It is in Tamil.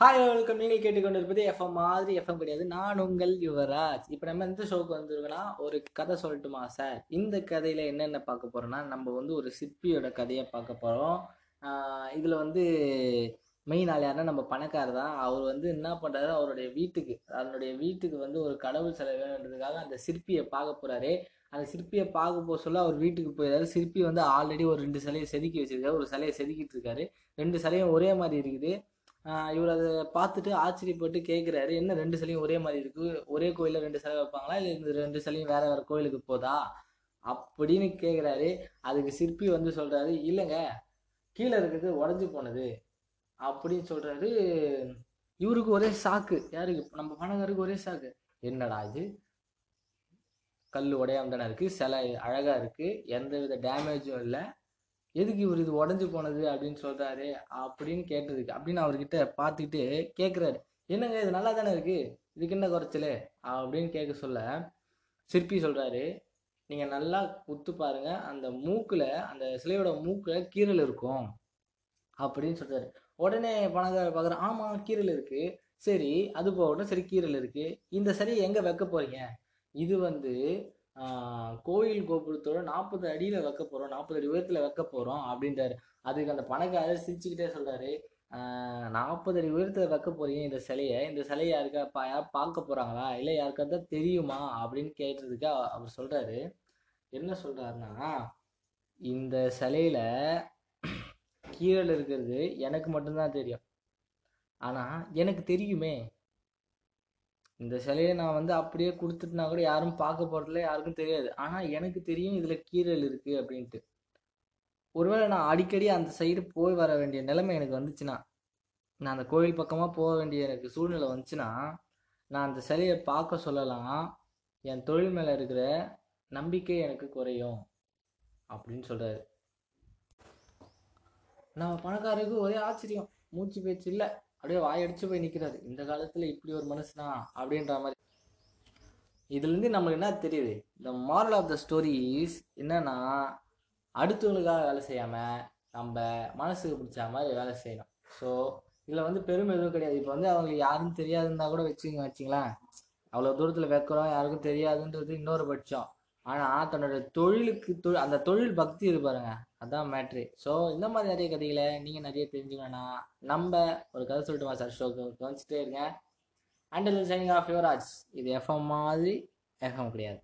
ஹாய் வெல்கம் நீங்கள் கேட்டுக்கொண்டிருப்பது எஃப்எம் மாதிரி எஃப்எம் கிடையாது. நான் உங்கள் யுவராஜ். இப்போ நம்ம எந்த ஷோக்கு வந்திருக்கோன்னா ஒரு கதை சொல்லட்டுமா சார் இந்த கதையில் என்னென்ன பார்க்க போகிறோன்னா நம்ம வந்து ஒரு சிற்பியோட கதையை பார்க்க போகிறோம் இதில் வந்து மெயின் ஆள் யாருன்னா நம்ம பணக்காரர் தான். அவர் வந்து என்ன பண்ணுறாரு அவருடைய வீட்டுக்கு அவருடைய வீட்டுக்கு வந்து ஒரு கடவுள் சிலை வேணுன்றதுக்காக அந்த சிற்பியை பார்க்க போகிறாரு அந்த சிற்பியை பார்க்க போக சொல்ல அவர் வீட்டுக்கு போயிடாரு சிற்பி வந்து ஆல்ரெடி ஒரு ரெண்டு சிலையை செதுக்கி வச்சிருக்காரு. ஒரு சிலையை செதுக்கிட்டு இருக்காரு. ரெண்டு சிலையும் ஒரே மாதிரி இருக்குது. இவர் அதை பார்த்துட்டு ஆச்சரியப்பட்டு கேட்குறாரு என்ன ரெண்டு சிலையும் ஒரே மாதிரி இருக்கு? ஒரே கோயிலில் ரெண்டு சிலை வைப்பாங்களா? இல்லை இந்த ரெண்டு சிலையும் வேற வேற கோயிலுக்கு போதா? அப்படின்னு கேட்குறாரு அதுக்கு சிற்பி வந்து சொல்றாரு இல்லைங்க கீழே இருக்கிறது உடஞ்சி போனது. அப்படின்னு சொல்றாரு. இவருக்கு ஒரே சாக்கு. யாருக்கு? நம்ம பணக்காருக்கு ஒரே சாக்கு. என்னடா இது? கல் உடையாம தானே இருக்கு? சிலை அழகா இருக்கு. எந்த வித டேமேஜும் இல்லை. எதுக்கு இவர் இது உடஞ்சி போனது அப்படின்னு சொல்கிறாரு அப்படின்னு கேட்டதுக்கு அப்படின்னு அவர்கிட்ட பார்த்துக்கிட்டு கேட்குறாரு என்னங்க இது நல்லா தானே இருக்குது இதுக்கு என்ன குறைச்சல்? அப்படின்னு கேட்க சொல்ல சிற்பி சொல்கிறாரு நீங்கள் நல்லா குத்து பாருங்கள் அந்த மூக்கில் அந்த சிலையோட மூக்கில் கீரல் இருக்கும் அப்படின்னு சொல்கிறாரு உடனே பணக்கார பார்க்குறேன் ஆமாம் கீரல் இருக்குது சரி அது போகட்டும் சரி கீரல் இருக்குது இந்த சிலையை எங்கே வைக்க போகிறீங்க இது வந்து கோயில் கோபுரத்தோட நாற்பது அடியில் வைக்க போகிறோம் நாற்பது அடி உயரத்தில் வைக்க போகிறோம் அப்படின்றாரு. அதுக்கு அந்த பணக்காரர் சிரிச்சுக்கிட்டே சொல்கிறாரு நாற்பது அடி உயரத்தில் வைக்க போகிறீங்க இந்த சிலையை. இந்த சிலையை யாருக்கா பா யார் பார்க்க போகிறாங்களா இல்லை யாருக்காவது தெரியுமா? அப்படின்னு கேட்டதுக்கு அவர் சொல்கிறாரு என்ன சொல்கிறாருன்னா இந்த சிலையில கீழே இருக்கிறது எனக்கு மட்டும்தான் தெரியும். ஆனால் எனக்கு தெரியுமே. இந்த சிலையை நான் வந்து அப்படியே கொடுத்துட்டுனா கூட யாரும் பார்க்க போகிறதில்ல யாருக்கும் தெரியாது. ஆனால் எனக்கு தெரியும் இதில் கீரல் இருக்குது அப்படின்ட்டு. ஒருவேளை நான் அடிக்கடி அந்த சைடு போய் வர வேண்டிய நிலைமை எனக்கு வந்துச்சுன்னா நான் அந்த கோயில் பக்கமாக போக வேண்டிய எனக்கு சூழ்நிலை வந்துச்சுன்னா நான் அந்த சிலையை பார்க்க சொல்லலாம். என் தொழில் மேலே இருக்கிற நம்பிக்கை எனக்கு குறையும் அப்படின்னு சொல்கிறாரு நம்ம பணக்காரருக்கு ஒரே ஆச்சரியம். மூச்சு பேச்சு இல்லை. அப்படியே வாயடிச்சு போய் நிற்கிறாரு இந்த காலத்தில் இப்படி ஒரு மனுஷனா அப்படின்ற மாதிரி. இதுலேருந்து நம்மளுக்கு என்ன தெரியுது? இந்த மாரல் ஆஃப் த ஸ்டோரிஸ் என்னன்னா அடுத்தவங்களுக்காக வேலை செய்யாமல் நம்ம மனசுக்கு பிடிச்ச மாதிரி வேலை செய்யணும். ஸோ இதில் வந்து பெருமை எதுவும் கிடையாது. இப்போ வந்து அவங்களுக்கு யாரும் தெரியாதுன்னா கூட வச்சுங்க வச்சுங்களேன் அவ்வளோ தூரத்தில் வைக்கிறோம் யாருக்கும் தெரியாதுன்றது இன்னொரு பட்சம். ஆனால் தன்னோட தொழிலுக்கு தொ அந்த தொழில் பக்தி இருக்கு பாருங்க. அதான் மேட்ரு ஸோ இந்த மாதிரி நிறைய கதைகளை நீங்கள் நிறைய தெரிஞ்சுக்கணும்னா நம்ம ஒரு கதை சொல்லிட்டு சார்? ஷோக்கு கவனிச்சுட்டே இருக்கேன். அண்ட் சைனிங் ஆஃப் யுவராஜ் இது எஃப்எம் மாதிரி எஃப்எம் கிடையாது.